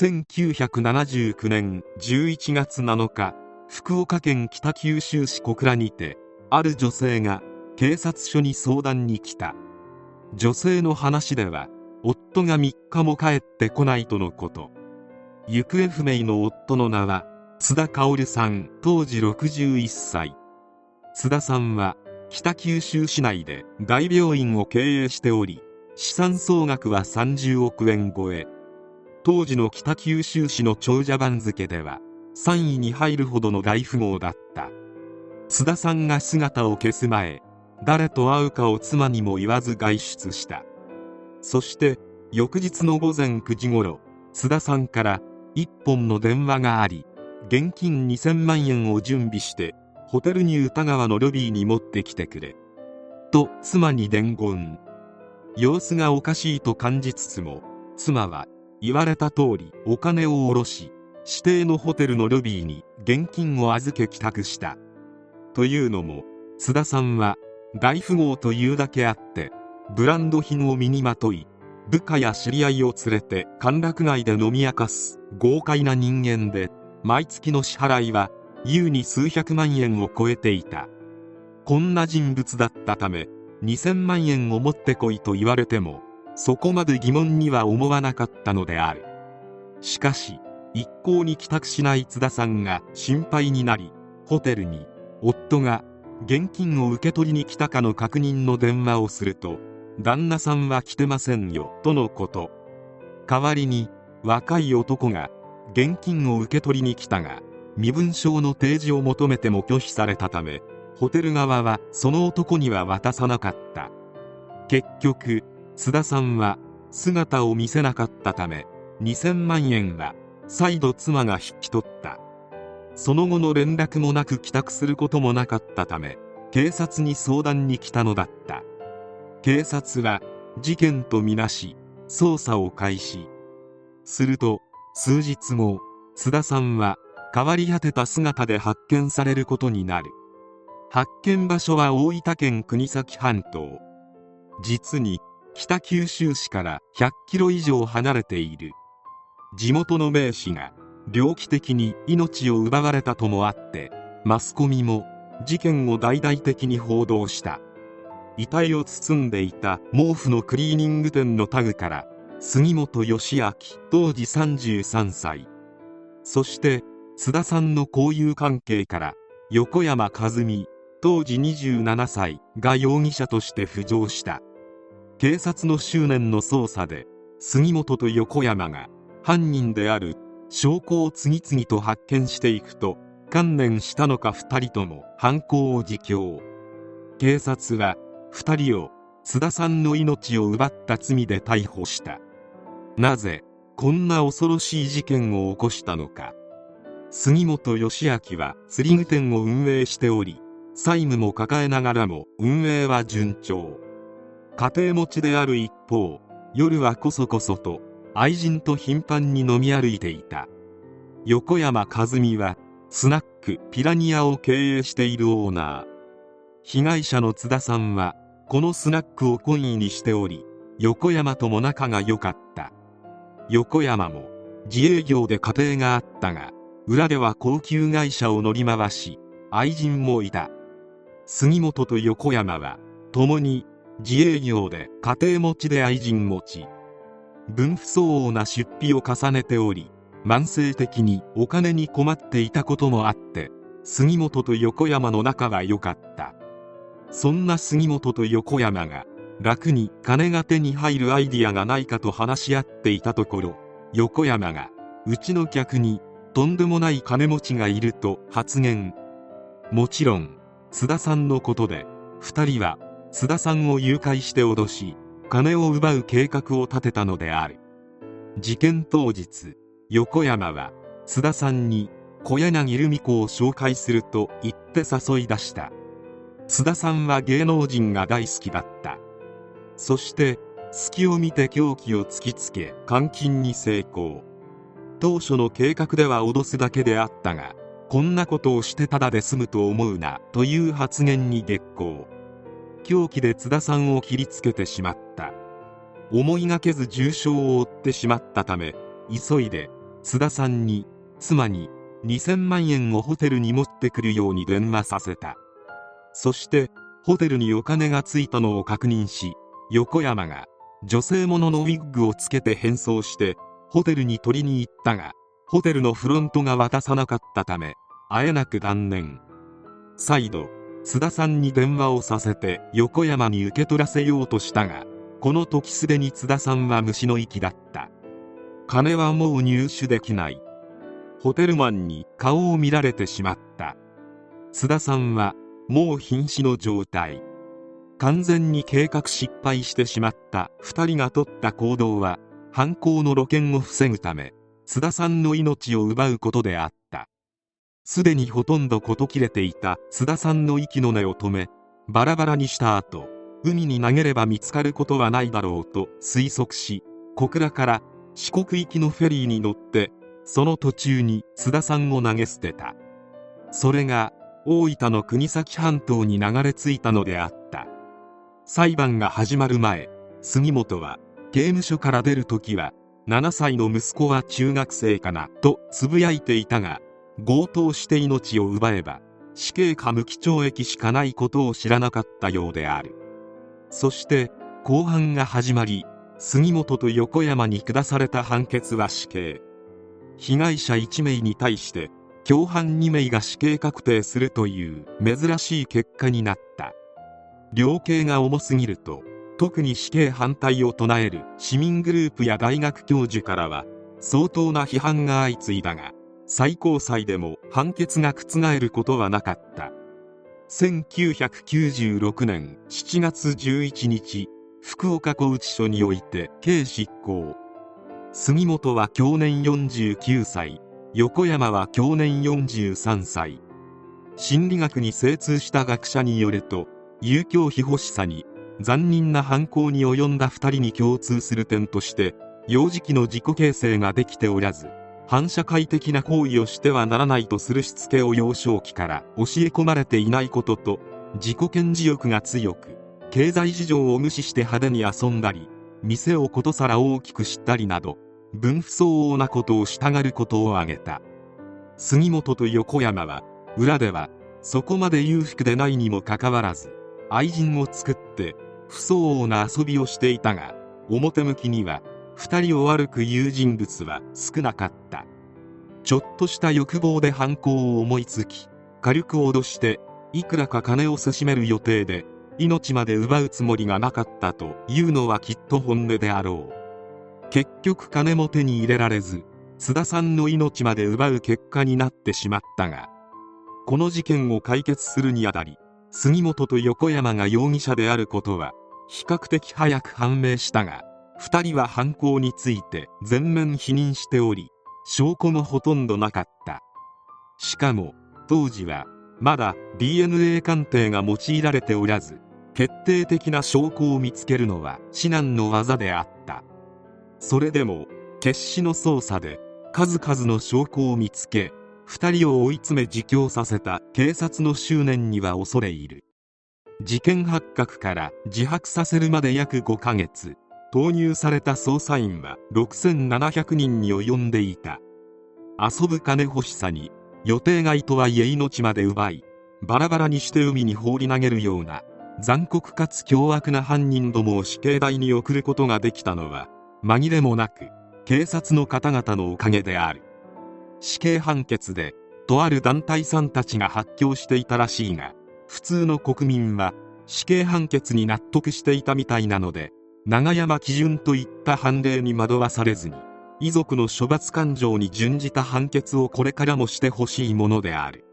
1979年11月7日福岡県北九州市小倉にてある女性が警察署に相談に来た。女性の話では夫が3日も帰ってこないとのこと。行方不明の夫の名は津田薫さん当時61歳。津田さんは北九州市内で大病院を経営しており資産総額は30億円超え。当時の北九州市の長者番付では3位に入るほどの大富豪だった。津田さんが姿を消す前誰と会うかを妻にも言わず外出した。そして翌日の午前9時ごろ津田さんから1本の電話があり現金2000万円を準備してホテルニュー田川のロビーに持ってきてくれ。と妻に伝言。様子がおかしいと感じつつも妻は言われた通りお金を下ろし指定のホテルのロビーに現金を預け帰宅した。というのも津田さんは大富豪というだけあってブランド品を身にまとい部下や知り合いを連れて歓楽街で飲み明かす豪快な人間で毎月の支払いは優に数百万円を超えていた。こんな人物だったため2000万円を持ってこいと言われてもそこまで疑問には思わなかったのである。しかし一向に帰宅しない津田さんが心配になりホテルに夫が現金を受け取りに来たかの確認の電話をすると旦那さんは来てませんよとのこと。代わりに若い男が現金を受け取りに来たが身分証の提示を求めても拒否されたためホテル側はその男には渡さなかった。結局津田さんは姿を見せなかったため2000万円は再度妻が引き取った。その後の連絡もなく帰宅することもなかったため警察に相談に来たのだった。警察は事件とみなし捜査を開始。すると数日後津田さんは変わり果てた姿で発見されることになる。発見場所は大分県国東半島。実に北九州市から100キロ以上離れている。地元の名士が猟奇的に命を奪われたともあってマスコミも事件を大々的に報道した。遺体を包んでいた毛布のクリーニング店のタグから杉本義明当時33歳。そして津田さんの交友関係から横山和美当時27歳が容疑者として浮上した。警察の執念の捜査で杉本と横山が犯人である証拠を次々と発見していくと観念したのか2人とも犯行を自供。警察は2人を津田さんの命を奪った罪で逮捕した。なぜこんな恐ろしい事件を起こしたのか。杉本義明は釣り具店を運営しており債務も抱えながらも運営は順調。家庭持ちである一方夜はこそこそと愛人と頻繁に飲み歩いていた。横山和美はスナックピラニアを経営しているオーナー。被害者の津田さんはこのスナックを懇意にしており横山とも仲が良かった。横山も自営業で家庭があったが裏では高級会社を乗り回し愛人もいた。杉本と横山は共に自営業で家庭持ちで愛人持ち。分不相応な出費を重ねており慢性的にお金に困っていたこともあって杉本と横山の仲は良かった。そんな杉本と横山が楽に金が手に入るアイディアがないかと話し合っていたところ横山がうちの客にとんでもない金持ちがいると発言。もちろん津田さんのことで2人は津田さんを誘拐して脅し金を奪う計画を立てたのである。事件当日横山は津田さんに小柳ルミ子を紹介すると言って誘い出した。津田さんは芸能人が大好きだった。そして隙を見て凶器を突きつけ監禁に成功。当初の計画では脅すだけであったがこんなことをしてただで済むと思うなという発言に激高。凶器で津田さんを切りつけてしまった。思いがけず重傷を負ってしまったため急いで津田さんに妻に2000万円をホテルに持ってくるように電話させた。そしてホテルにお金がついたのを確認し横山が女性もののウィッグをつけて変装してホテルに取りに行ったがホテルのフロントが渡さなかったため会えなく断念。再度津田さんに電話をさせて横山に受け取らせようとしたがこの時すでに津田さんは虫の息だった。金はもう入手できない。ホテルマンに顔を見られてしまった。津田さんはもう瀕死の状態。完全に計画失敗してしまった。2人が取った行動は犯行の露見を防ぐため津田さんの命を奪うことであった。すでにほとんど事切れていた津田さんの息の根を止めバラバラにした後海に投げれば見つかることはないだろうと推測し小倉から四国行きのフェリーに乗ってその途中に津田さんを投げ捨てた。それが大分の国東半島に流れ着いたのであった。裁判が始まる前杉本は刑務所から出る時は7歳の息子は中学生かなとつぶやいていたが強盗して命を奪えば死刑か無期懲役しかないことを知らなかったようである。そして公判が始まり杉本と横山に下された判決は死刑。被害者1名に対して共犯2名が死刑確定するという珍しい結果になった。量刑が重すぎると特に死刑反対を唱える市民グループや大学教授からは相当な批判が相次いだが最高裁でも判決が覆ることはなかった。1996年7月11日福岡拘置所において刑執行。杉本は去年49歳横山は去年43歳。心理学に精通した学者によると遊興費欲しさに残忍な犯行に及んだ2人に共通する点として幼児期の自己形成ができておらず反社会的な行為をしてはならないとするしつけを幼少期から教え込まれていないことと自己顕示欲が強く経済事情を無視して派手に遊んだり店をことさら大きく知ったりなど分不相応なことをしたがることを挙げた。杉本と横山は裏ではそこまで裕福でないにもかかわらず愛人を作って不相応な遊びをしていたが表向きには2人を悪く言う人物は少なかった。ちょっとした欲望で犯行を思いつき軽く脅していくらか金をせしめる予定で命まで奪うつもりがなかったというのはきっと本音であろう。結局金も手に入れられず津田さんの命まで奪う結果になってしまったがこの事件を解決するにあたり杉本と横山が容疑者であることは比較的早く判明したが2人は犯行について全面否認しており証拠もほとんどなかった。しかも当時はまだ DNA 鑑定が用いられておらず決定的な証拠を見つけるのは至難の業であった。それでも決死の捜査で数々の証拠を見つけ2人を追い詰め自供させた警察の執念には恐れ入る。事件発覚から自白させるまで約5ヶ月。投入された捜査員は6700人に及んでいた。遊ぶ金欲しさに予定外とはいえ命まで奪いバラバラにして海に放り投げるような残酷かつ凶悪な犯人どもを死刑台に送ることができたのは紛れもなく警察の方々のおかげである。死刑判決でとある団体さんたちが発狂していたらしいが普通の国民は死刑判決に納得していたみたいなので長山基準といった判例に惑わされずに遺族の処罰感情に準じた判決をこれからもしてほしいものである。